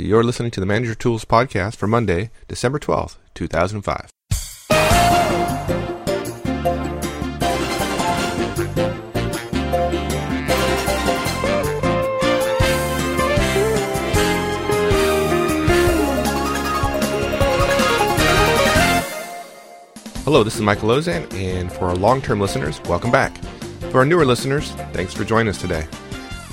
You're listening to the Manager Tools podcast for Monday, December 12th, 2005. Hello, this is Michael Auzenne, and for our long term listeners, welcome back. For our newer listeners, thanks for joining us today.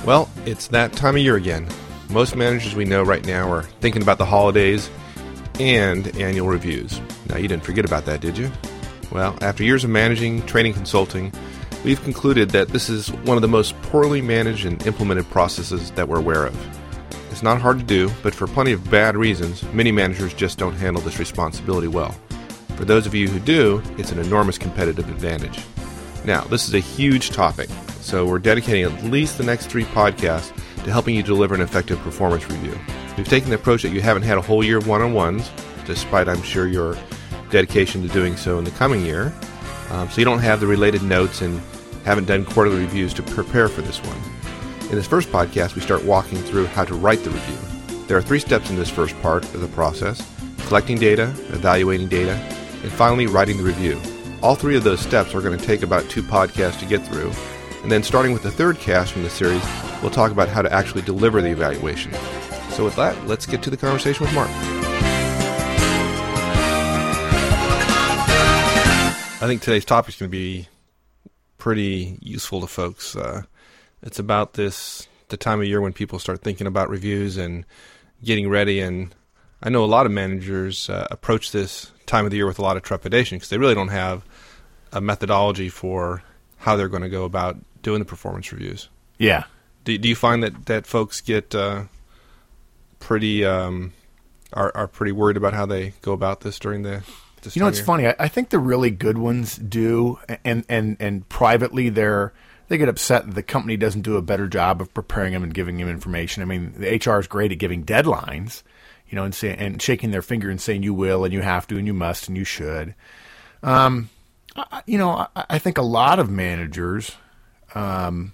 Well, it's that time of year again. Most managers we know right now are thinking about the holidays and annual reviews. Now, you didn't forget about that, did you? Well, after years of managing, training, consulting, we've concluded that this is one of the most poorly managed and implemented processes that we're aware of. It's not hard to do, but for plenty of bad reasons, many managers just don't handle this responsibility well. For those of you who do, it's an enormous competitive advantage. Now, this is a huge topic, so we're dedicating at least the next three podcasts to helping you deliver an effective performance review. We've taken the approach that you haven't had a whole year of one on ones, despite I'm sure your dedication to doing so in the coming year. Um, so you don't have the related notes and haven't done quarterly reviews to prepare for this one. In this first podcast, we start walking through how to write the review. There are three steps in this first part of the process collecting data, evaluating data, and finally writing the review. All three of those steps are going to take about two podcasts to get through, and then starting with the third cast from the series, we'll talk about how to actually deliver the evaluation. So, with that, let's get to the conversation with Mark. I think today's topic is going to be pretty useful to folks. Uh, it's about this the time of year when people start thinking about reviews and getting ready. And I know a lot of managers uh, approach this time of the year with a lot of trepidation because they really don't have a methodology for how they're going to go about doing the performance reviews. Yeah, do, do you find that, that folks get uh, pretty um, are are pretty worried about how they go about this during the you know it's funny. I, I, think the really good ones do and and and privately they're they get upset that the company doesn't do a better job of preparing them and giving them information. I mean the hr is great at giving deadlines you know and say, and shaking their finger and saying you will and you have to and you must and you should. Um I, you know I, I think a lot of managers um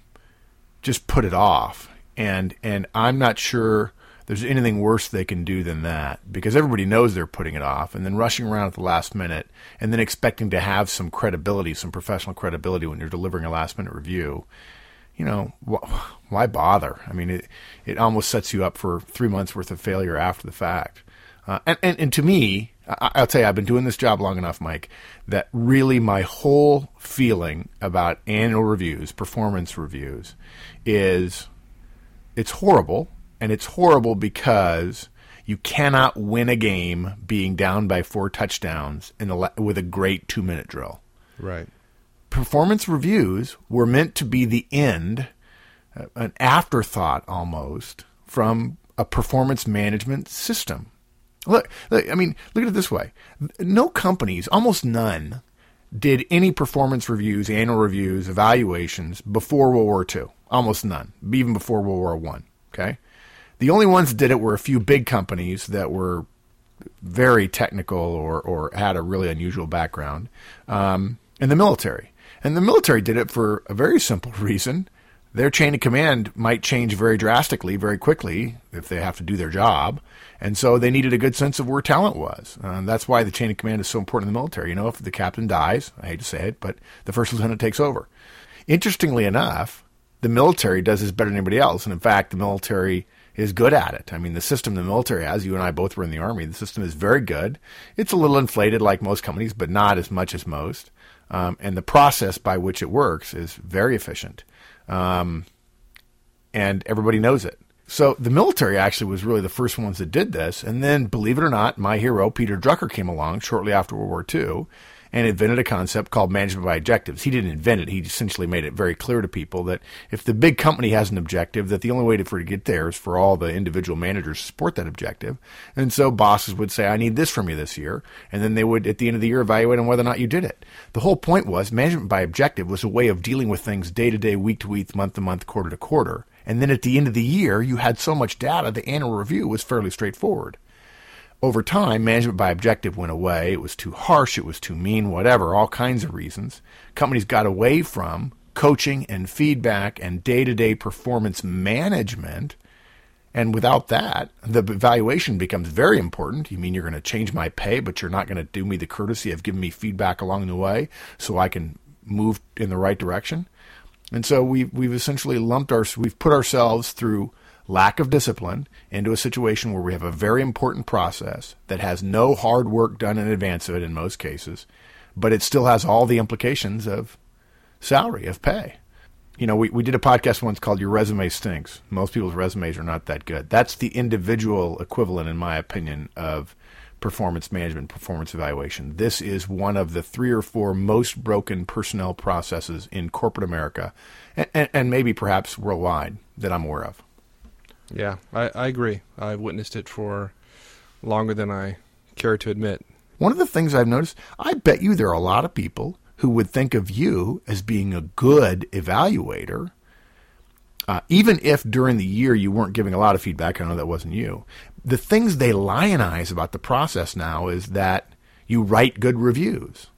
just put it off. And and I'm not sure there's anything worse they can do than that because everybody knows they're putting it off and then rushing around at the last minute and then expecting to have some credibility, some professional credibility when you're delivering a last minute review. You know, wh- why bother? I mean, it it almost sets you up for three months worth of failure after the fact. Uh, and, and and to me, I, will tell you, I've been doing this job long enough, Mike, that really my whole feeling about annual reviews, performance reviews, is it's horrible. And it's horrible because you cannot win a game being down by four touchdowns in the, with a great two minute drill. Right. Performance reviews were meant to be the end, uh, an afterthought almost, from a performance management system. Look, look, I mean, look at it this way. No companies, almost none, did any performance reviews, annual reviews, evaluations before World War II. Almost none, even before World War One. Okay, the only ones that did it were a few big companies that were very technical or or had a really unusual background, um, and the military. And the military did it for a very simple reason their chain of command might change very drastically, very quickly, if they have to do their job. And so they needed a good sense of where talent was. Uh, that's why the chain of command is so important in the military. You know, if the captain dies, I hate to say it, but the first lieutenant takes over. Interestingly enough, the military does this better than anybody else. And in fact, the military is good at it. I mean, the system the military has, you and I both were in the Army, the system is very good. It's a little inflated like most companies, but not as much as most. Um, and the process by which it works is very efficient. Um, and everybody knows it. So the military actually was really the first ones that did this. And then, believe it or not, my hero, Peter Drucker, came along shortly after World War II and invented a concept called management by objectives. He didn't invent it. He essentially made it very clear to people that if the big company has an objective, that the only way to, for it to get there is for all the individual managers to support that objective. And so bosses would say, I need this from you this year. And then they would, at the end of the year, evaluate on whether or not you did it. The whole point was management by objective was a way of dealing with things day to day, week to week, month to month, quarter to quarter. And then at the end of the year, you had so much data, the annual review was fairly straightforward. Over time, management by objective went away. It was too harsh, it was too mean, whatever, all kinds of reasons. Companies got away from coaching and feedback and day to day performance management And without that, the evaluation becomes very important. You mean you're going to change my pay, but you're not going to do me the courtesy of giving me feedback along the way so I can move in the right direction? And so we we've essentially lumped our we've put ourselves through lack of discipline into a situation where we have a very important process that has no hard work done in advance of it in most cases, but it still has all the implications of salary, of pay you know, we, we did a podcast once called Your Resume Stinks. Most people's resumes are not that good. That's the individual equivalent, in my opinion, of performance management, performance evaluation. This is one of the three or four most broken personnel processes in corporate America and, and, and maybe perhaps worldwide that I'm aware of. Yeah, I, I agree. I've witnessed it for longer than I care to admit. One of the things I've noticed, I bet you there are a lot of people who would think of you as being a good evaluator, uh, even if during the year you weren't giving a lot of feedback. I know that wasn't you. The things they lionize about the process now is that you write good reviews.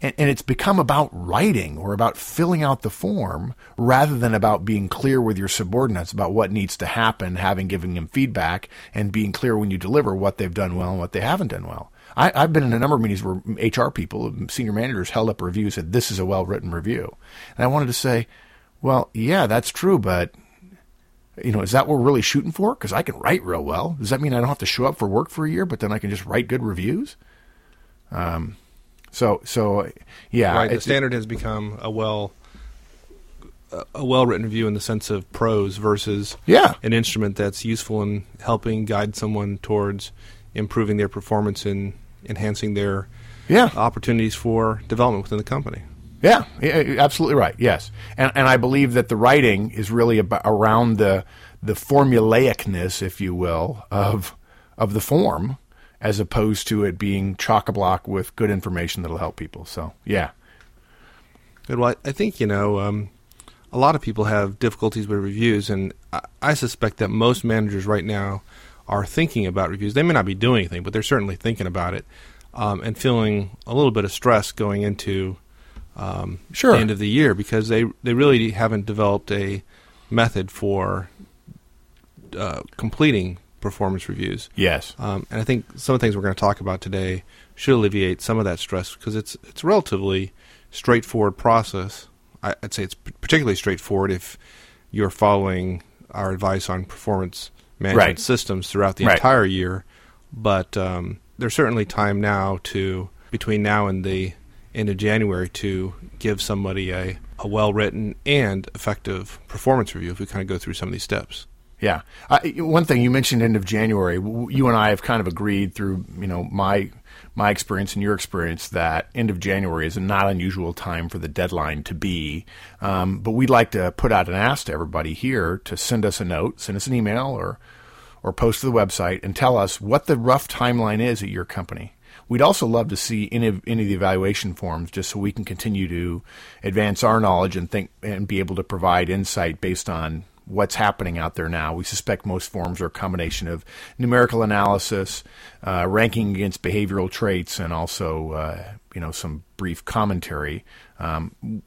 And, and, it's become about writing or about filling out the form rather than about being clear with your subordinates about what needs to happen, having given them feedback, and being clear when you deliver what they've done well and what they haven't done well. I, have been in a number of meetings where HR people, senior managers, held up reviews and said, "This is a well written review," and I wanted to say, "Well, yeah, that's true, but." You know, is that what we're really shooting for? Because I can write real well. Does that mean I don't have to show up for work for a year, but then I can just write good reviews? Um, so, so yeah, right. The standard has become a well a well written view in the sense of prose versus yeah. an instrument that's useful in helping guide someone towards improving their performance in enhancing their yeah. opportunities for development within the company. Yeah, absolutely right. Yes, and and I believe that the writing is really about, around the the formulaicness, if you will, of of the form, as opposed to it being chock a block with good information that'll help people. So yeah. Good. Well, I think you know um, a lot of people have difficulties with reviews, and I, I suspect that most managers right now are thinking about reviews. They may not be doing anything, but they're certainly thinking about it um, and feeling a little bit of stress going into um, sure. the end of the year because they they really haven't developed a method for uh, completing performance reviews. Yes, um, and I think some of the things we're going to talk about today should alleviate some of that stress because it's it's a relatively straightforward process. I, I'd say it's particularly straightforward if you're following our advice on performance management right. systems throughout the right. entire year. But um, there's certainly time now to between now and the end of January to give somebody a, a well written and effective performance review if we kind of go through some of these steps. Yeah, one thing you mentioned end of January. You and I have kind of agreed through you know my my experience and your experience that end of January is a not unusual time for the deadline to be. Um, but we'd like to put out an ask to everybody here to send us a note, send us an email, or or post to the website and tell us what the rough timeline is at your company. We'd also love to see any of, any of the evaluation forms just so we can continue to advance our knowledge and think and be able to provide insight based on what's happening out there now. We suspect most forms are a combination of numerical analysis, uh, ranking against behavioral traits, and also uh, you know some brief commentary. Um,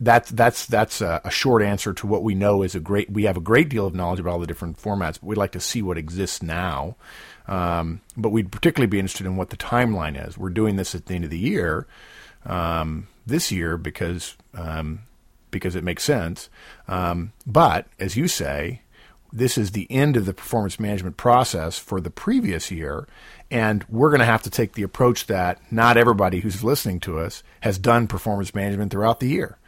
that's that's that's a, a, short answer to what we know is a great. We have a great deal of knowledge about all the different formats, but we'd like to see what exists now. Um, but we'd particularly be interested in what the timeline is. We're doing this at the end of the year um, this year because um, because it makes sense. Um, but as you say, this is the end of the performance management process for the previous year. And we're going to have to take the approach that not everybody who's listening to us has done performance management throughout the year.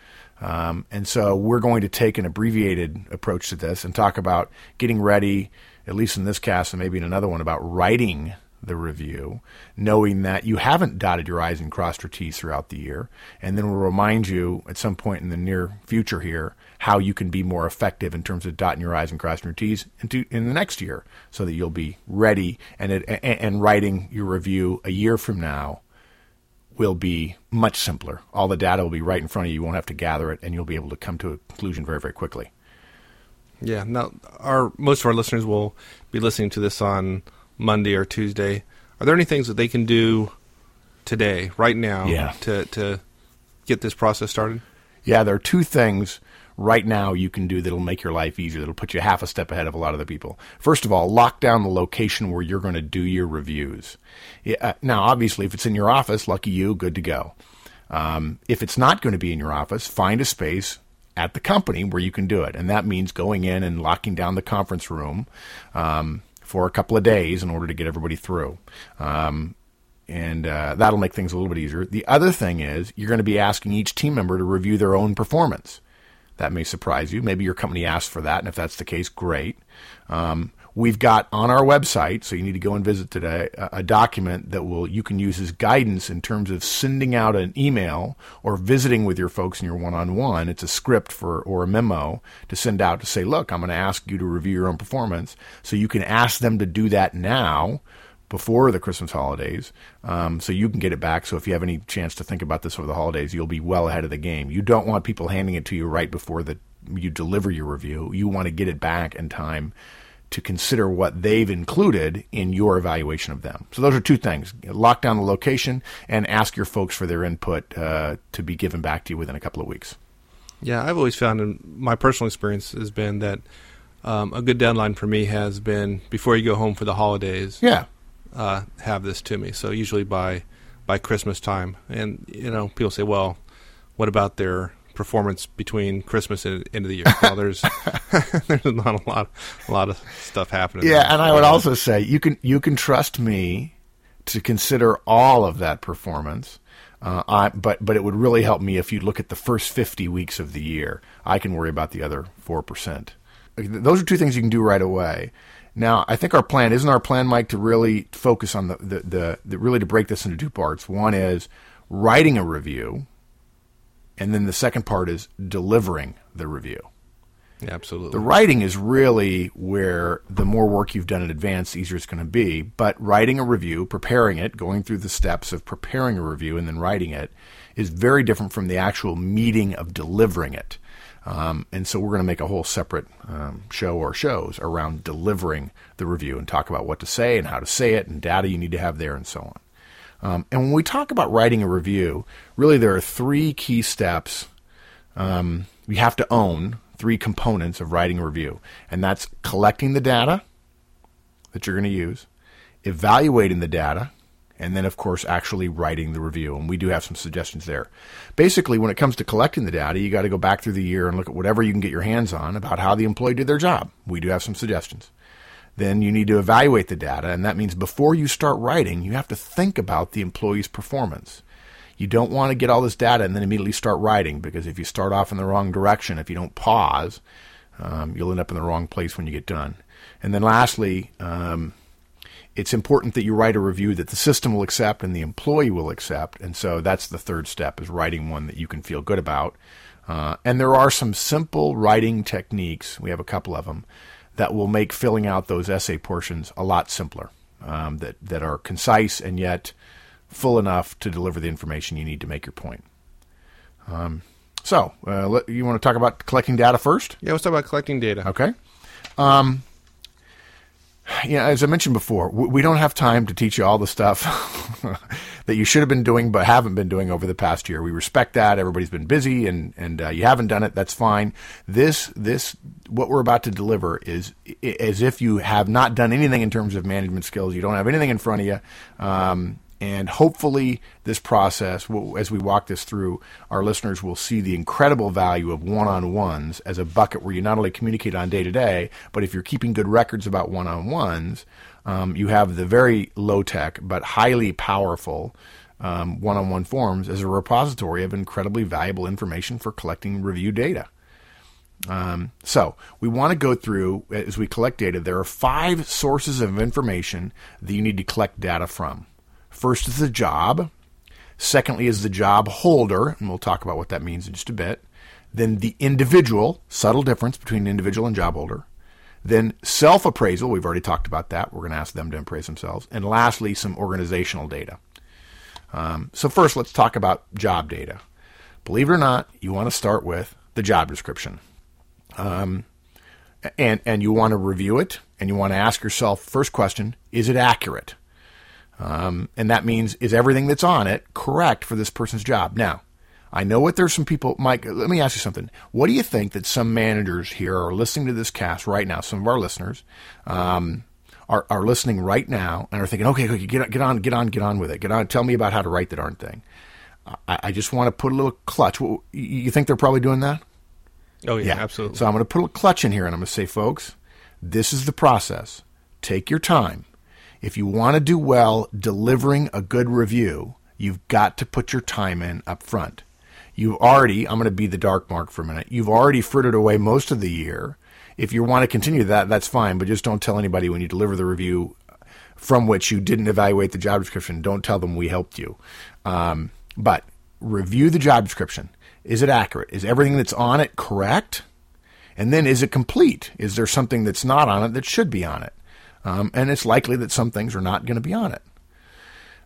Um, and so we're going to take an abbreviated approach to this and talk about getting ready, at least in this cast and maybe in another one, about writing the review, knowing that you haven't dotted your I's and crossed your T's throughout the year. And then we'll remind you at some point in the near future here how you can be more effective in terms of dotting your I's and crossing your T's into, in the next year so that you'll be ready and, it, and writing your review a year from now will be much simpler. All the data will be right in front of you. You won't have to gather it and you'll be able to come to a conclusion very, very quickly. Yeah. Now, our most of our listeners will be listening to this on Monday or Tuesday. Are there any things that they can do today, right now, yeah. to to get this process started? Yeah, there are two things right now you can do that'll make your life easier, that'll put you half a step ahead of a lot of the people. First of all, lock down the location where you're going to do your reviews. Uh, now, obviously, if it's in your office, lucky you, good to go. Um, if it's not going to be in your office, find a space at the company where you can do it. And that means going in and locking down the conference room um, for a couple of days in order to get everybody through. Um, and uh, that'll make things a little bit easier. The other thing is you're going to be asking each team member to review their own performance. That may surprise you. Maybe your company asked for that, and if that's the case, great. Um, we've got on our website, so you need to go and visit today, a, a, document that will you can use as guidance in terms of sending out an email or visiting with your folks in your one-on-one. It's a script for or a memo to send out to say, look, I'm going to ask you to review your own performance, so you can ask them to do that now before the Christmas holidays, um, so you can get it back. So if you have any chance to think about this over the holidays, you'll be well ahead of the game. You don't want people handing it to you right before the you deliver your review. You want to get it back in time to consider what they've included in your evaluation of them. So those are two things: lock down the location and ask your folks for their input uh, to be given back to you within a couple of weeks. Yeah, I've always found, in my personal experience, has been that um, a good deadline for me has been before you go home for the holidays. Yeah uh, have this to me. So usually by by Christmas time, and you know, people say, "Well, what about their performance between Christmas and end of the year?" Well, there's there's not a lot a lot of stuff happening. Yeah, there. and I would also say you can you can trust me to consider all of that performance. Uh, I, but but it would really help me if you look at the first 50 weeks of the year. I can worry about the other four percent. Those are two things you can do right away. Now, I think our plan isn't our plan, Mike, to really focus on the, the, the, the, really to break this into two parts. One is writing a review, and then the second part is delivering the review. Yeah, absolutely. The writing is really where the more work you've done in advance, the easier it's going to be. But writing a review, preparing it, going through the steps of preparing a review and then writing it is very different from the actual meeting of delivering it. Um, and so we're going to make a whole separate um, show or shows around delivering the review and talk about what to say and how to say it and data you need to have there and so on. Um, and when we talk about writing a review, really there are three key steps um, we have to own, three components of writing a review. And that's collecting the data that you're going to use, evaluating the data, and then of course actually writing the review. And we do have some suggestions there. Basically when it comes to collecting the data you got to go back through the year and look at whatever you can get your hands on about how the employee did their job. We do have some suggestions then you need to evaluate the data and that means before you start writing you have to think about the employee's performance you don't want to get all this data and then immediately start writing because if you start off in the wrong direction if you don't pause um, you'll end up in the wrong place when you get done and then lastly um, it's important that you write a review that the system will accept and the employee will accept. And so that's the third step is writing one that you can feel good about. Uh, and there are some simple writing techniques. We have a couple of them that will make filling out those essay portions a lot simpler. Um, that that are concise and yet full enough to deliver the information you need to make your point. Um, so, uh, you want to talk about collecting data first? Yeah, let's talk about collecting data. Okay. Um, yeah, as I mentioned before, we don't have time to teach you all the stuff that you should have been doing but haven't been doing over the past year. We respect that. Everybody's been busy, and and uh, you haven't done it. That's fine. This this what we're about to deliver is as if you have not done anything in terms of management skills. You don't have anything in front of you. Um, and hopefully, this process, as we walk this through, our listeners will see the incredible value of one on ones as a bucket where you not only communicate on day to day, but if you're keeping good records about one on ones, um, you have the very low tech but highly powerful one on one forms as a repository of incredibly valuable information for collecting review data. Um, so we want to go through as we collect data. There are five sources of information that you need to collect data from. First is the job. Secondly is the job holder, and we'll talk about what that means in just a bit. Then the individual, subtle difference between individual and job holder. Then self appraisal, we've already talked about that. We're going to ask them to appraise themselves. And lastly, some organizational data. Um, so, first, let's talk about job data. Believe it or not, you want to start with the job description. Um, and, and you want to review it, and you want to ask yourself first question is it accurate? Um, and that means is everything that's on it correct for this person's job? Now, I know what there's some people, Mike, let me ask you something. What do you think that some managers here are listening to this cast right now? Some of our listeners, um, are, are listening right now and are thinking, okay, okay, get, get on, get on, get on with it. Get on. Tell me about how to write the darn thing. I, I just want to put a little clutch. You think they're probably doing that? Oh, yeah, yeah. absolutely. So I'm going to put a clutch in here and I'm going to say, folks, this is the process. Take your time. If you want to do well delivering a good review, you've got to put your time in up front. You've already, I'm going to be the dark mark for a minute, you've already frittered away most of the year. If you want to continue that, that's fine, but just don't tell anybody when you deliver the review from which you didn't evaluate the job description. Don't tell them we helped you. Um, but review the job description. Is it accurate? Is everything that's on it correct? And then is it complete? Is there something that's not on it that should be on it? Um, and it's likely that some things are not going to be on it.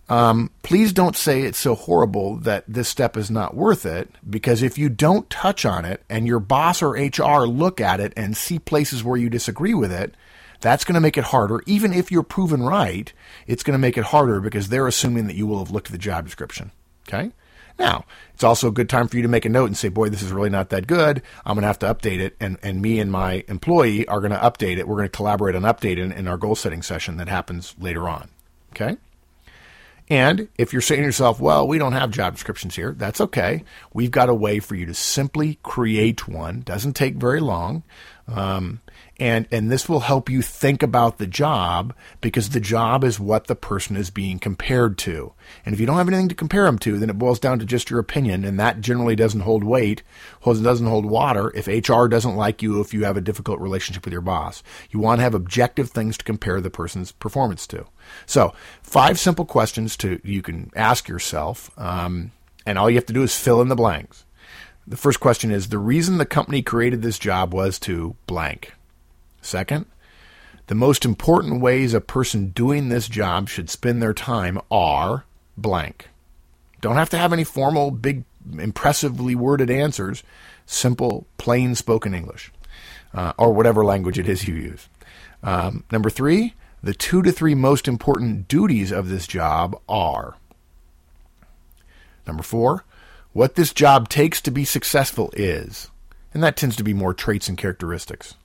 Um, please don't say it's so horrible that this step is not worth it, because if you don't touch on it and your boss or HR look at it and see places where you disagree with it, that's going to make it harder. Even if you're proven right, it's going to make it harder because they're assuming that you will have looked at the job description. Okay? Now, it's also a good time for you to make a note and say, boy, this is really not that good. I'm going to have to update it. And, and me and my employee are going to update it. We're going to collaborate on updating in our goal setting session that happens later on. Okay? And if you're saying to yourself, well, we don't have job descriptions here, that's okay. We've got a way for you to simply create one. Doesn't take very long. Um, and and this will help you think about the job because the job is what the person is being compared to. And if you don't have anything to compare them to, then it boils down to just your opinion, and that generally doesn't hold weight, doesn't hold water if HR doesn't like you, if you have a difficult relationship with your boss. You want to have objective things to compare the person's performance to. So, five simple questions to you can ask yourself, um, and all you have to do is fill in the blanks. The first question is the reason the company created this job was to blank. Second, the most important ways a person doing this job should spend their time are blank. Don't have to have any formal, big, impressively worded answers. Simple, plain spoken English, uh, or whatever language it is you use. Um, number three, the two to three most important duties of this job are. Number four, what this job takes to be successful is. And that tends to be more traits and characteristics.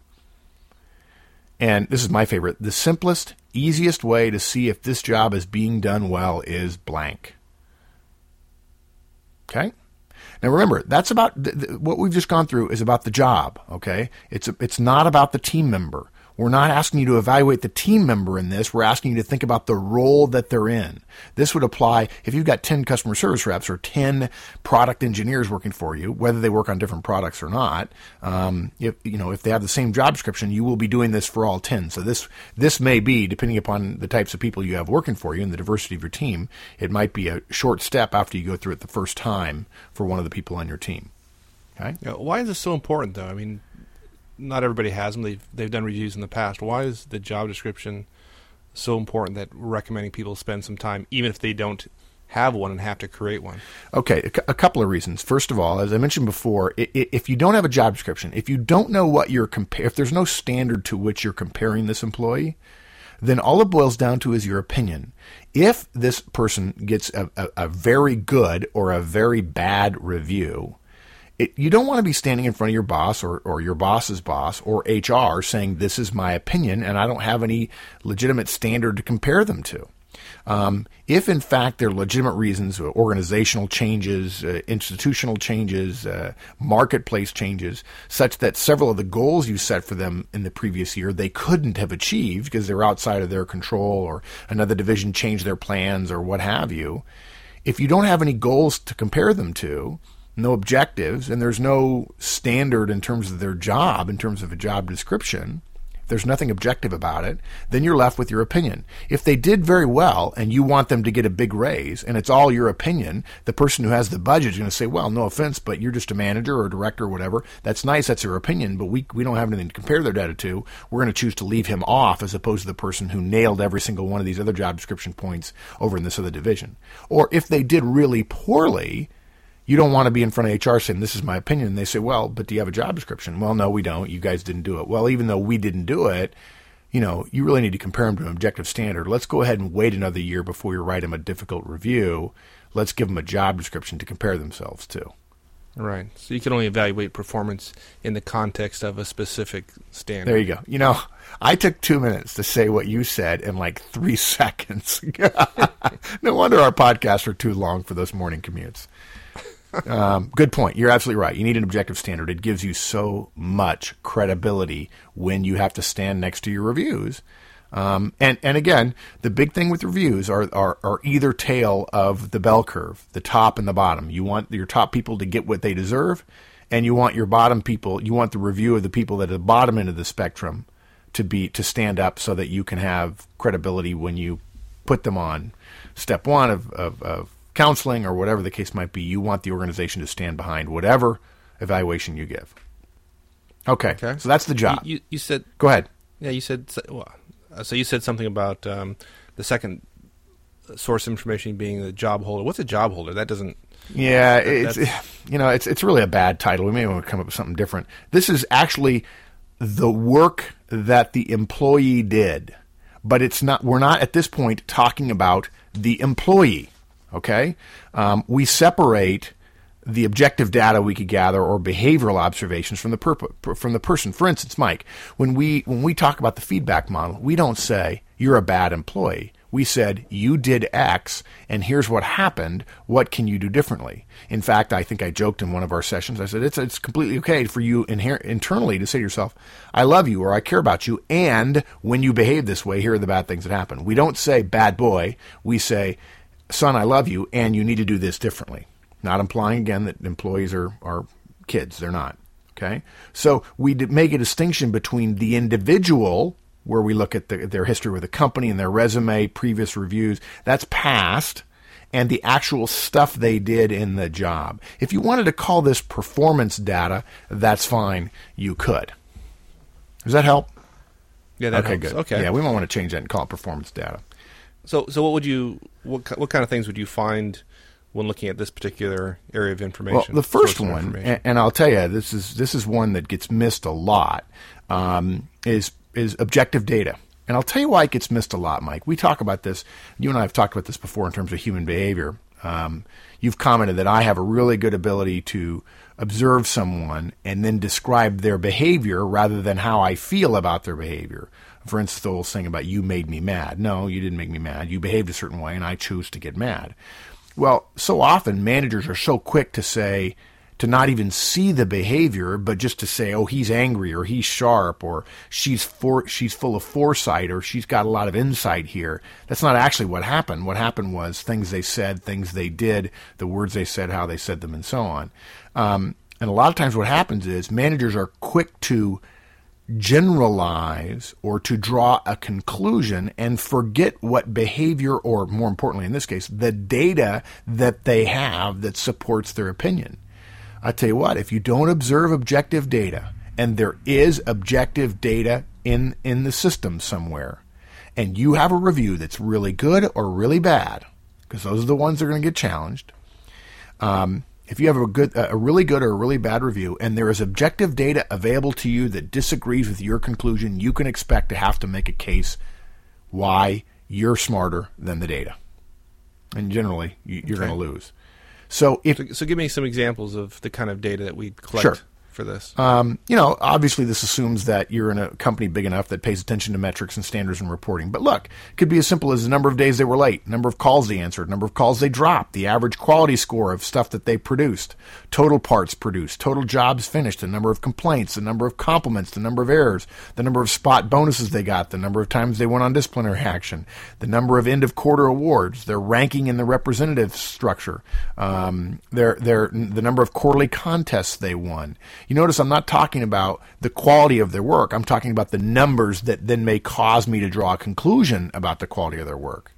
And this is my favorite. The simplest, easiest way to see if this job is being done well is blank. Okay? Now remember, that's about th- th- what we've just gone through is about the job, okay? It's it's not about the team member. We're not asking you to evaluate the team member in this. We're asking you to think about the role that they're in. This would apply if you've got 10 customer service reps or 10 product engineers working for you, whether they work on different products or not. Um, if, you know, if they have the same job description, you will be doing this for all 10. So this, this may be, depending upon the types of people you have working for you and the diversity of your team, it might be a short step after you go through it the first time for one of the people on your team. Okay. Why is this so important, though? I mean, not everybody has them. They've they've done reviews in the past. Why is the job description so important that recommending people spend some time, even if they don't have one and have to create one? Okay, a, couple of reasons. First of all, as I mentioned before, if you don't have a job description, if you don't know what you're compare, if there's no standard to which you're comparing this employee, then all it boils down to is your opinion. If this person gets a, a, a very good or a very bad review, it, you don't want to be standing in front of your boss or, or your boss's boss or HR saying, This is my opinion, and I don't have any legitimate standard to compare them to. Um, if in fact there are legitimate reasons, uh, organizational changes, uh, institutional changes, uh, marketplace changes, such that several of the goals you set for them in the previous year they couldn't have achieved because they're outside of their control or another division changed their plans or what have you, if you don't have any goals to compare them to, no objectives, and there's no standard in terms of their job, in terms of a job description, there's nothing objective about it, then you're left with your opinion. If they did very well and you want them to get a big raise and it's all your opinion, the person who has the budget is going to say, well, no offense, but you're just a manager or a director or whatever. That's nice. That's your opinion, but we, we don't have anything to compare their data to. We're going to choose to leave him off as opposed to the person who nailed every single one of these other job description points over in this other division. Or if they did really poorly, you don't want to be in front of HR saying, This is my opinion. And they say, Well, but do you have a job description? Well, no, we don't. You guys didn't do it. Well, even though we didn't do it, you know, you really need to compare them to an objective standard. Let's go ahead and wait another year before you write them a difficult review. Let's give them a job description to compare themselves to. Right. So you can only evaluate performance in the context of a specific standard. There you go. You know, I took two minutes to say what you said in like three seconds. no wonder our podcasts are too long for those morning commutes. Um, good point. You're absolutely right. You need an objective standard. It gives you so much credibility when you have to stand next to your reviews. Um, and and again, the big thing with reviews are, are are either tail of the bell curve, the top and the bottom. You want your top people to get what they deserve, and you want your bottom people. You want the review of the people that are the bottom end of the spectrum to be to stand up so that you can have credibility when you put them on step one of, of, of counseling or whatever the case might be. You want the organization to stand behind whatever evaluation you give. Okay, Okay. so that's the job. You, you, you said, Go ahead. yeah, you said, well, so you said something about um, the second source of information being the job holder. What's a job holder? That doesn't. Yeah, it's that's- you know it's it's really a bad title. We may want to come up with something different. This is actually the work that the employee did, but it's not. We're not at this point talking about the employee. Okay, um, we separate the objective data we could gather or behavioral observations from the perp- from the person. For instance, Mike, when we when we talk about the feedback model, we don't say you're a bad employee. We said you did X, and here's what happened. What can you do differently? In fact, I think I joked in one of our sessions. I said it's it's completely okay for you inher- internally to say to yourself, "I love you" or "I care about you," and when you behave this way, here are the bad things that happen. We don't say "bad boy." We say, "Son, I love you, and you need to do this differently." Not implying again that employees are, are kids. They're not. Okay? So we make a distinction between the individual, where we look at the, their history with the company and their resume, previous reviews, that's past, and the actual stuff they did in the job. If you wanted to call this performance data, that's fine. You could. Does that help? Yeah, that okay, helps. good. Okay. Yeah, we might want to change that and call it performance data. So, so what would you what what kind of things would you find when looking at this particular area of information? Well, the first one, and, and I'll tell you, this is this is one that gets missed a lot. Um, is is objective data, and I'll tell you why it gets missed a lot, Mike. We talk about this. You and I have talked about this before in terms of human behavior. Um, you've commented that I have a really good ability to observe someone and then describe their behavior rather than how I feel about their behavior. For instance, the whole thing about you made me mad. No, you didn't make me mad. You behaved a certain way, and I choose to get mad. Well, so often managers are so quick to say, to not even see the behavior, but just to say, oh, he's angry or he's sharp or she's for, she's full of foresight or she's got a lot of insight here. That's not actually what happened. What happened was things they said, things they did, the words they said, how they said them, and so on. Um, and a lot of times what happens is managers are quick to generalize or to draw a conclusion and forget what behavior, or more importantly in this case, the data that they have that supports their opinion. I tell you what, if you don't observe objective data, and there is objective data in, in the system somewhere, and you have a review that's really good or really bad, because those are the ones that are going to get challenged. Um, if you have a good, a really good or a really bad review, and there is objective data available to you that disagrees with your conclusion, you can expect to have to make a case why you're smarter than the data, and generally you, you're Okay. going to lose. So if so, so give me some examples of the kind of data that we collect Sure. For this. Um, you know, obviously, this assumes that you're in a company big enough that pays attention to metrics and standards and reporting. But look, it could be as simple as the number of days they were late, number of calls they answered, number of calls they dropped, the average quality score of stuff that they produced, total parts produced, total jobs finished, the number of complaints, the number of compliments, the number of errors, the number of spot bonuses they got, the number of times they went on disciplinary action, the number of end of quarter awards, their ranking in the representative structure, um, their their the number of quarterly contests they won. You notice I'm not talking about the quality of their work. I'm talking about the numbers that then may cause me to draw a conclusion about the quality of their work.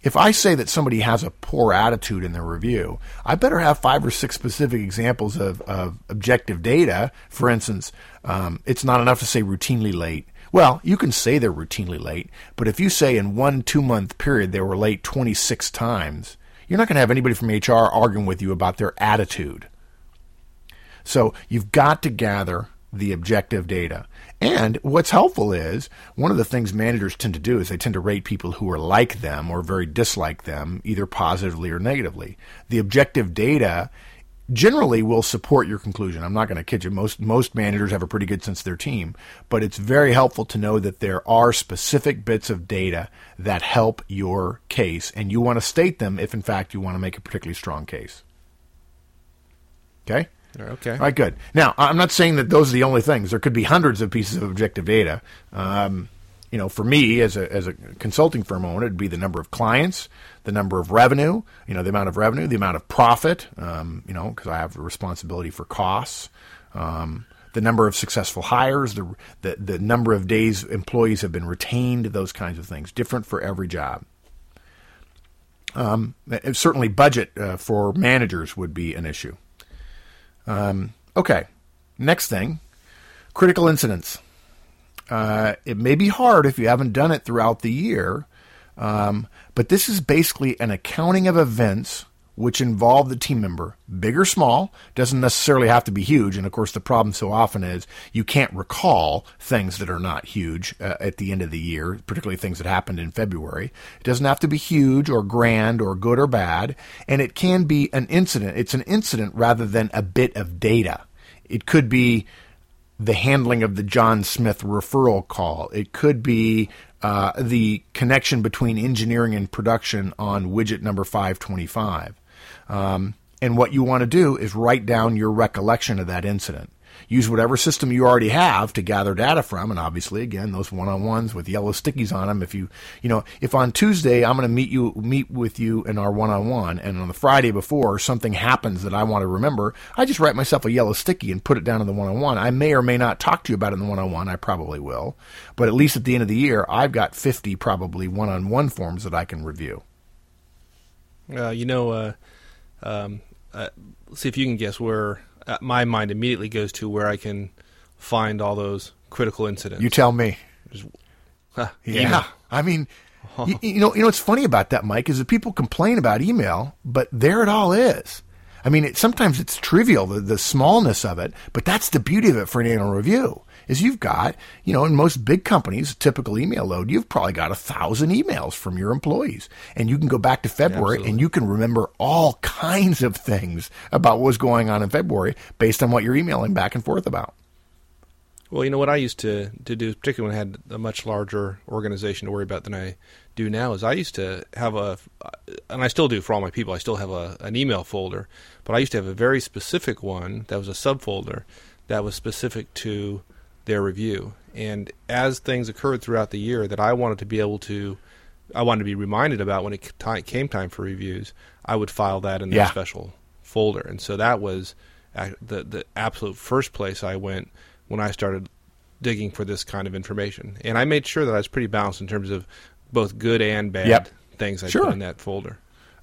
If I say that somebody has a poor attitude in their review, I better have five or six specific examples of, of objective data. For instance, um, it's not enough to say routinely late. Well, you can say they're routinely late, but if you say in one two month period they were late 26 times, you're not going to have anybody from HR arguing with you about their attitude. So you've got to gather the objective data. And what's helpful is one of the things managers tend to do is they tend to rate people who are like them or very dislike them, either positively or negatively. The objective data generally will support your conclusion. I'm not going to kid you. Most most managers have a pretty good sense of their team, but it's very helpful to know that there are specific bits of data that help your case, and you want to state them if, in fact, you want to make a particularly strong case. Okay. Okay. All right, good. Now, I'm not saying that those are the only things. There could be hundreds of pieces of objective data. Um, you know, for me as a, as a consulting firm owner, it'd be the number of clients, the number of revenue, you know, the amount of revenue, the amount of profit, um, you know, because I have a responsibility for costs, um, the number of successful hires, the, the, the number of days employees have been retained, those kinds of things, different for every job. Um, certainly, budget uh, for managers would be an issue. Um, okay, next thing critical incidents. Uh, it may be hard if you haven't done it throughout the year, um, but this is basically an accounting of events which involve the team member, big or small, doesn't necessarily have to be huge. And of course, the problem so often is you can't recall things that are not huge uh, at the end of the year, particularly things that happened in February. It doesn't have to be huge or grand or good or bad, and it can be an incident. It's an incident rather than a bit of data. It could be the handling of the John Smith referral call. It could be uh, the connection between engineering and production on widget number 525. Um, and what you want to do is write down your recollection of that incident. Use whatever system you already have to gather data from, and obviously, again, those one-on-ones with yellow stickies on them. If you, you know, if on Tuesday I'm going to meet you, meet with you in our one-on-one, and on the Friday before something happens that I want to remember, I just write myself a yellow sticky and put it down in the one-on-one. I may or may not talk to you about it in the one-on-one. I probably will, but at least at the end of the year, I've got 50 probably one-on-one forms that I can review. Uh, you know, uh, um, uh, see if you can guess where uh, my mind immediately goes to where I can find all those critical incidents. You tell me. Huh, Yeah, email. I mean, you, you know, you know what's funny about that, Mike, is that people complain about email, but there it all is. I mean, it, sometimes it's trivial the, the smallness of it, but that's the beauty of it for an annual review. Is you've got, you know, in most big companies, a typical email load, you've probably got a thousand emails from your employees, and you can go back to February Absolutely. and you can remember all kinds of things about what was going on in February based on what you're emailing back and forth about. Well, you know what I used to, to do, particularly when I had a much larger organization to worry about than I do now, is I used to have a, and I still do for all my people, I still have a, an email folder, but I used to have a very specific one that was a subfolder that was specific to their review. And as things occurred throughout the year that I wanted to be able to, I wanted to be reminded about when it came time for reviews, I would file that in that Yeah. special folder. And so that was the the absolute first place I went when I started digging for this kind of information. And I made sure that I was pretty balanced in terms of both good and bad Yep. things I Sure. put in that folder.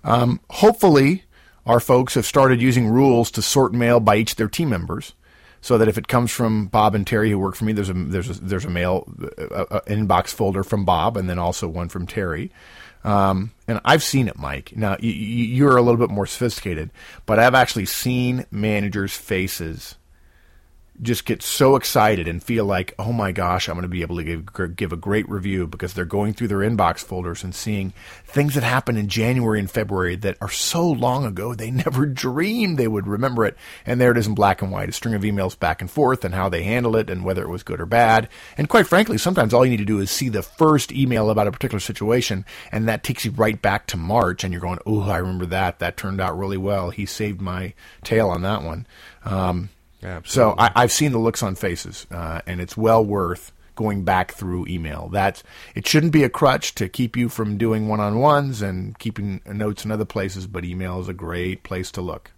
Um, hopefully, our folks have started using rules to sort mail by each of their team members, so that if it comes from Bob and Terry who work for me, there's a there's a, there's a mail a, a inbox folder from Bob, and then also one from Terry. Um, and I've seen it, Mike. Now you, you're a little bit more sophisticated, but I've actually seen managers' faces just get so excited and feel like, oh my gosh, I'm going to be able to give, give a great review because they're going through their inbox folders and seeing things that happened in January and February that are so long ago they never dreamed they would remember it. And there it is in black and white, a string of emails back and forth and how they handled it and whether it was good or bad. And quite frankly, sometimes all you need to do is see the first email about a particular situation and that takes you right back to March and you're going, oh, I remember that. That turned out really well. He saved my tail on that one. Um, so Absolutely. I, I've seen the looks on faces, uh, and it's well worth going back through email. That's it shouldn't be a crutch to keep you from doing one-on-ones and keeping notes in other places, but email is a great place to look.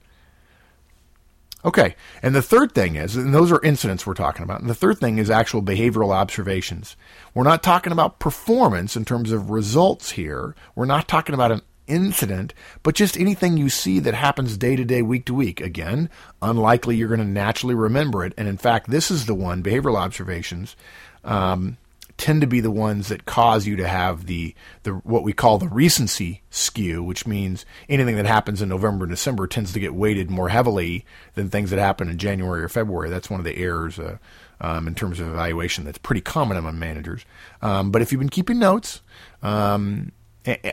Okay, and the third thing is, and those are incidents we're talking about, and the third thing is actual behavioral observations. We're not talking about performance in terms of results here. We're not talking about an incident, but just anything you see that happens day to day, week to week. Again, unlikely you're going to naturally remember it. And in fact, this is the one, behavioral observations, um, tend to be the ones that cause you to have the, the what we call the recency skew, which means anything that happens in November and December tends to get weighted more heavily than things that happen in January or February. That's one of the errors uh, um, in terms of evaluation that's pretty common among managers. Um, but if you've been keeping notes, um,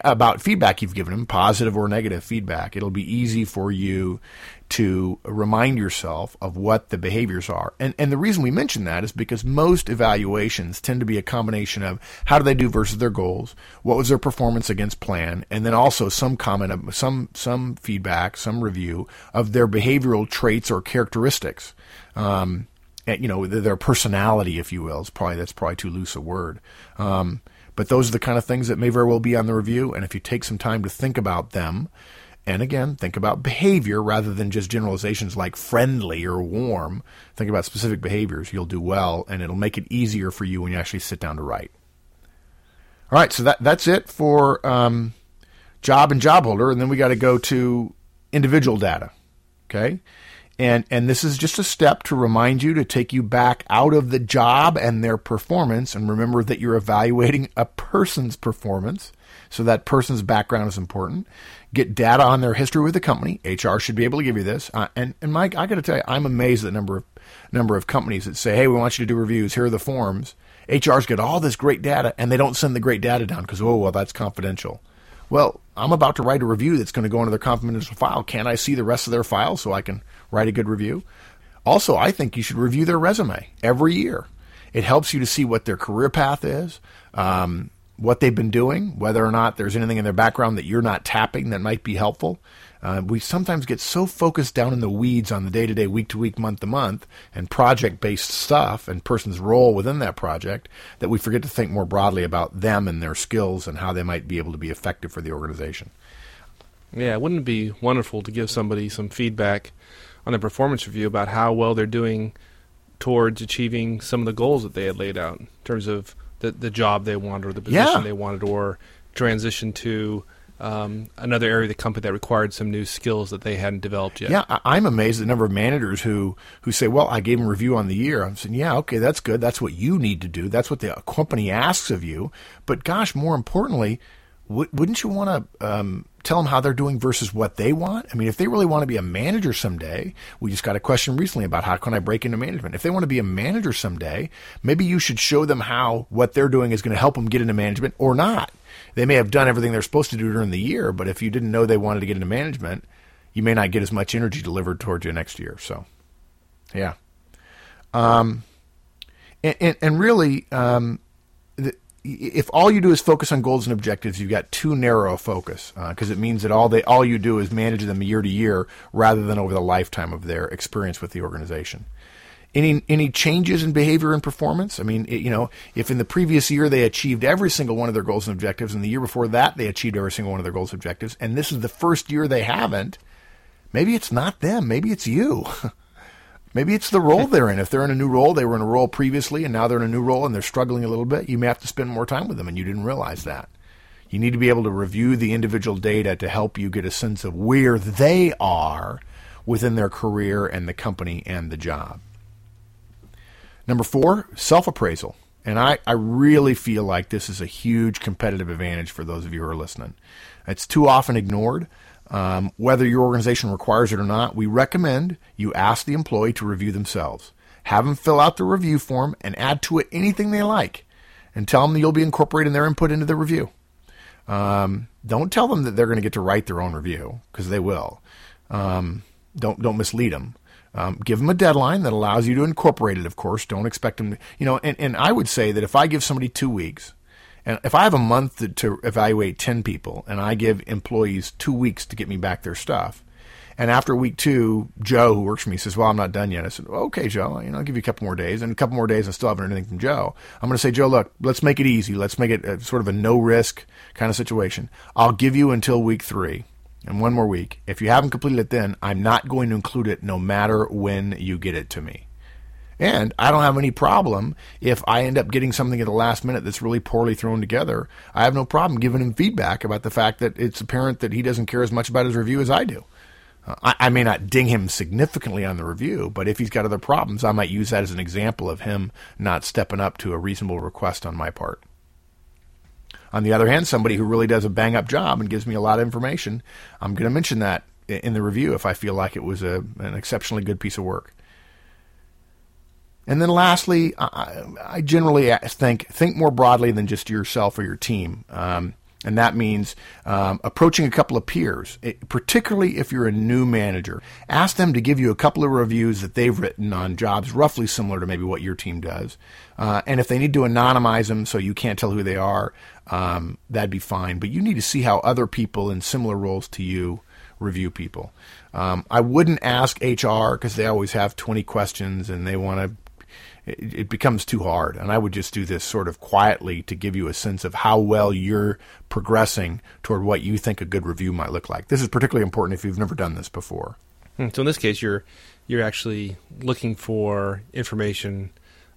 about feedback you've given them, positive or negative feedback. It'll be easy for you to remind yourself of what the behaviors are. And, and the reason we mention that is because most evaluations tend to be a combination of how do they do versus their goals, what was their performance against plan, and then also some comment, some, some feedback, some review of their behavioral traits or characteristics. Um, and, you know, their personality, if you will, is probably, that's probably too loose a word. Um, but those are the kind of things that may very well be on the review. And if you take some time to think about them, and again, think about behavior rather than just generalizations like friendly or warm. Think about specific behaviors. You'll do well, and it'll make it easier for you when you actually sit down to write. All right, so that that's it for um, job and job holder, and then we got to go to individual data. Okay, and and this is just a step to remind you to take you back out of the job and their performance, and remember that you're evaluating a person's performance. So that person's background is important get data on their history with the company. HR should be able to give you this. Uh, and and Mike, I got to tell you, I'm amazed at the number of number of companies that say, "Hey, we want you to do reviews. Here are the forms." HR's get all this great data, and they don't send the great data down because oh well, that's confidential. Well, I'm about to write a review that's going to go into their confidential file. Can I see the rest of their file so I can write a good review? Also, I think you should review their resume every year. It helps you to see what their career path is. Um, what they've been doing, whether or not there's anything in their background that you're not tapping that might be helpful. Uh, we sometimes get so focused down in the weeds on the day to day, week to week, month to month, and project based stuff and person's role within that project that we forget to think more broadly about them and their skills and how they might be able to be effective for the organization. Yeah, wouldn't it be wonderful to give somebody some feedback on their performance review about how well they're doing towards achieving some of the goals that they had laid out in terms of the the job they wanted or the position yeah. they wanted or transition to um, another area of the company that required some new skills that they hadn't developed yet. Yeah, I'm amazed at the number of managers who who say, "Well, I gave them a review on the year." I'm saying, "Yeah, okay, that's good. That's what you need to do. That's what the company asks of you." But gosh, more importantly, w- wouldn't you want to um, tell them how they're doing versus what they want? I mean, if they really want to be a manager someday, we just got a question recently about how can I break into management. If they want to be a manager someday, maybe you should show them how what they're doing is going to help them get into management or not. They may have done everything they're supposed to do during the year, but if you didn't know they wanted to get into management, you may not get as much energy delivered towards you next year. So, yeah. Um, and, and, and really, um, if all you do is focus on goals and objectives, you've got too narrow a focus because uh, it means that all they all you do is manage them year to year rather than over the lifetime of their experience with the organization. Any any changes in behavior and performance? I mean, it, you know, if in the previous year they achieved every single one of their goals and objectives, and the year before that they achieved every single one of their goals and objectives, and this is the first year they haven't, maybe it's not them, maybe it's you. Maybe it's the role they're in. If they're in a new role, they were in a role previously and now they're in a new role and they're struggling a little bit, you may have to spend more time with them and you didn't realize that. You need to be able to review the individual data to help you get a sense of where they are within their career and the company and the job. Number four, self appraisal. And I, I really feel like this is a huge competitive advantage for those of you who are listening. It's too often ignored. Um, whether your organization requires it or not, we recommend you ask the employee to review themselves. Have them fill out the review form and add to it anything they like, and tell them that you'll be incorporating their input into the review. Um, don't tell them that they're going to get to write their own review because they will. Um, don't don't mislead them. Um, give them a deadline that allows you to incorporate it. Of course, don't expect them. To, you know, and, and I would say that if I give somebody two weeks and if I have a month to, to, evaluate 10 people and I give employees two weeks to get me back their stuff, and after week two, Joe, who works for me, says, Well, I'm not done yet. I said, well, Okay, Joe, you know, I'll give you a couple more days. And a couple more days, I still haven't heard anything from Joe. I'm going to say, Joe, look, let's make it easy. Let's make it a, sort of a no risk kind of situation. I'll give you until week three and one more week. If you haven't completed it then, I'm not going to include it no matter when you get it to me. And I don't have any problem if I end up getting something at the last minute that's really poorly thrown together. I have no problem giving him feedback about the fact that it's apparent that he doesn't care as much about his review as I do. Uh, I, I, may not ding him significantly on the review, but if he's got other problems, I might use that as an example of him not stepping up to a reasonable request on my part. On the other hand, somebody who really does a bang up job and gives me a lot of information, I'm going to mention that in the review if I feel like it was a, an exceptionally good piece of work. And then lastly, I, I, generally think think more broadly than just yourself or your team. Um, And that means um, approaching a couple of peers, it, particularly if you're a new manager. Ask them to give you a couple of reviews that they've written on jobs roughly similar to maybe what your team does. Uh, and if they need to anonymize them so you can't tell who they are, um, that'd be fine. But you need to see how other people in similar roles to you review people. Um, I wouldn't ask HR because they always have 20 questions and they want to it, it becomes too hard. And I would just do this sort of quietly to give you a sense of how well you're progressing toward what you think a good review might look like. This is particularly important if you've never done this before. Hmm, so in this case, you're you're actually looking for information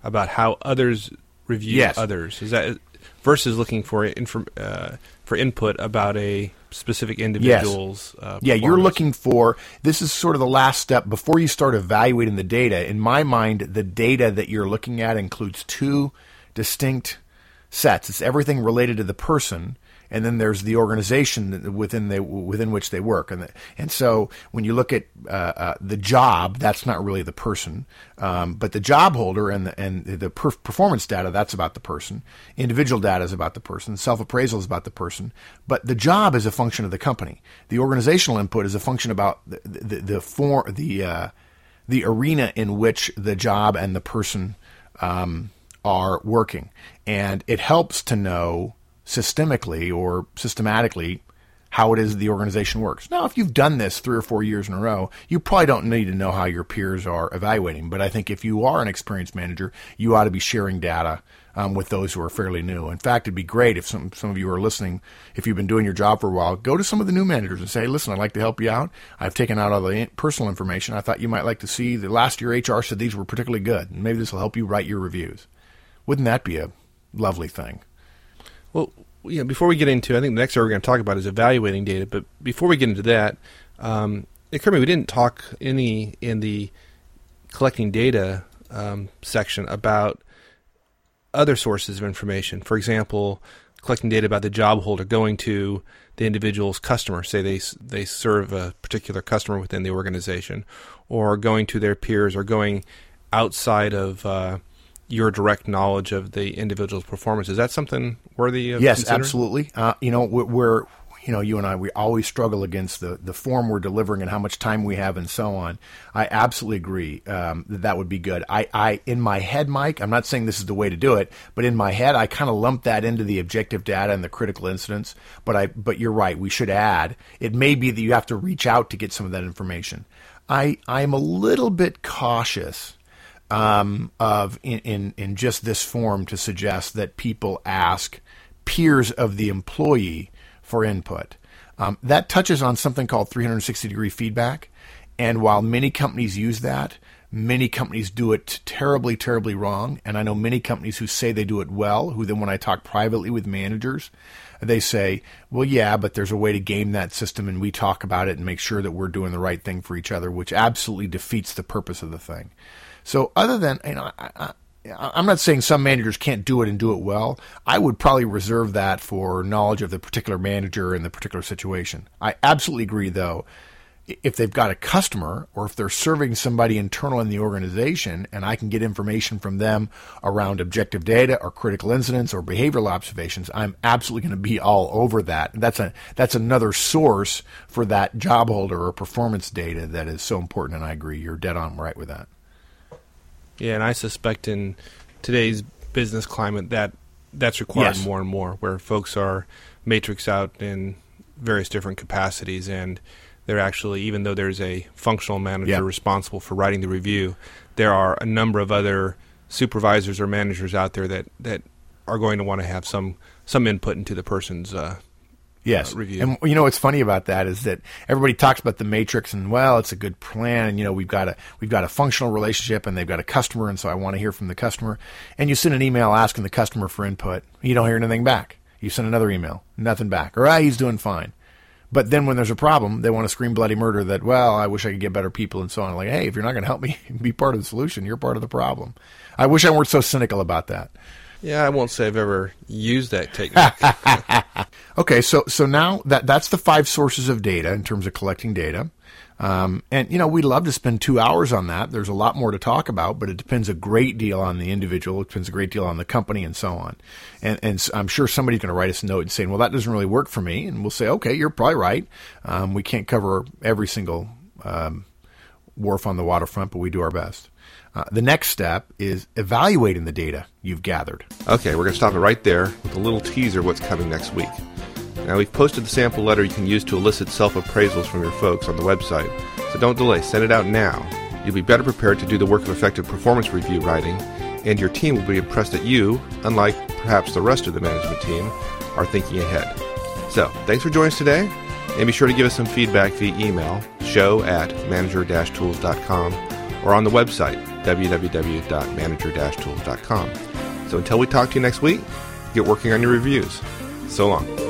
about how others review yes. others. Is that versus looking for inform, uh, for input about a specific individual's. Yes. Uh, yeah, you're looking for this is sort of the last step before you start evaluating the data. In my mind, the data that you're looking at includes two distinct sets. It's everything related to the person and then there's the organization within they within which they work, and the, and so when you look at uh, uh, the job, that's not really the person, um, but the job holder and the, and the per- performance data that's about the person. Individual data is about the person. Self appraisal is about the person, but the job is a function of the company. The organizational input is a function about the the, the for the uh, the arena in which the job and the person um, are working, and it helps to know systemically or systematically how it is the organization works. Now, if you've done this three or four years in a row, you probably don't need to know how your peers are evaluating. But I think if you are an experienced manager, you ought to be sharing data um, with those who are fairly new. In fact, it'd be great if some some of you are listening. If you've been doing your job for a while, go to some of the new managers and say, "Listen, I'd like to help you out. I've taken out all the personal information. I thought you might like to see the last year HR said these were particularly good, and maybe this will help you write your reviews." Wouldn't that be a lovely thing? Well, you know, before we get into, I think the next area we're going to talk about is evaluating data. But before we get into that, um, it occurred to me we didn't talk any in the collecting data um, section about other sources of information. For example, collecting data about the job holder going to the individual's customer, say they they serve a particular customer within the organization, or going to their peers, or going outside of uh, your direct knowledge of the individual's performance. Is that something worthy of Yes, absolutely. Uh, you know, we're, you know, you and I, we always struggle against the, the form we're delivering and how much time we have and so on. I absolutely agree um, that that would be good. I, I, in my head, Mike, I'm not saying this is the way to do it, but in my head, I kind of lump that into the objective data and the critical incidents. But I, but you're right. We should add. It may be that you have to reach out to get some of that information. I, I'm a little bit cautious um, of in, in, in just this form to suggest that people ask peers of the employee for input. Um, that touches on something called 360 degree feedback. And while many companies use that, many companies do it terribly, terribly wrong. And I know many companies who say they do it well, who then, when I talk privately with managers, they say, well, yeah, but there's a way to game that system, and we talk about it and make sure that we're doing the right thing for each other, which absolutely defeats the purpose of the thing. So other than you know, I, I'm not saying some managers can't do it and do it well. I would probably reserve that for knowledge of the particular manager and the particular situation. I absolutely agree, though. If they've got a customer or if they're serving somebody internal in the organization and I can get information from them around objective data or critical incidents or behavioral observations, I'm absolutely going to be all over that. That's a that's another source for that job holder or performance data that is so important and I agree. You're dead on right with that. Yeah, and I suspect in today's business climate that that's required yes. more and more, where folks are matrix out in various different capacities, and they're actually, even though there's a functional manager responsible for writing the review, there are a number of other supervisors or managers out there that, that are going to want to have some some input into the person's uh, Yes. Uh, review. And you know what's funny about that is that everybody talks about the matrix and well, it's a good plan and you know we've got a we've got a functional relationship and they've got a customer and so I want to hear from the customer. And you send an email asking the customer for input. You don't hear anything back. You send another email, nothing back. Or ah, he's doing fine. But then when there's a problem, they want to scream bloody murder that, well, I wish I could get better people and so on. Like, hey, if you're not going to help me be part of the solution, you're part of the problem. I wish I weren't so cynical about that. Yeah, I won't say I've ever used that technique. okay, so so now that that's the five sources of data in terms of collecting data. Um, and you know, we'd love to spend two hours on that. There's a lot more to talk about, but it depends a great deal on the individual. It depends a great deal on the company and so on. And, and I'm sure somebody's going to write us a note and saying, "Well, that doesn't really work for me." And we'll say, "Okay, you're probably right. Um, we can't cover every single um, wharf on the waterfront, but we do our best." Uh, the next step is evaluating the data you've gathered. Okay, we're going to stop it right there with a little teaser what's coming next week. Now, we've posted the sample letter you can use to elicit self appraisals from your folks on the website, so don't delay, send it out now. You'll be better prepared to do the work of effective performance review writing, and your team will be impressed that you, unlike perhaps the rest of the management team, are thinking ahead. So, thanks for joining us today, and be sure to give us some feedback via email, show at manager-tools.com, or on the website, www.manager-tools.com. So until we talk to you next week, get working on your reviews. So long.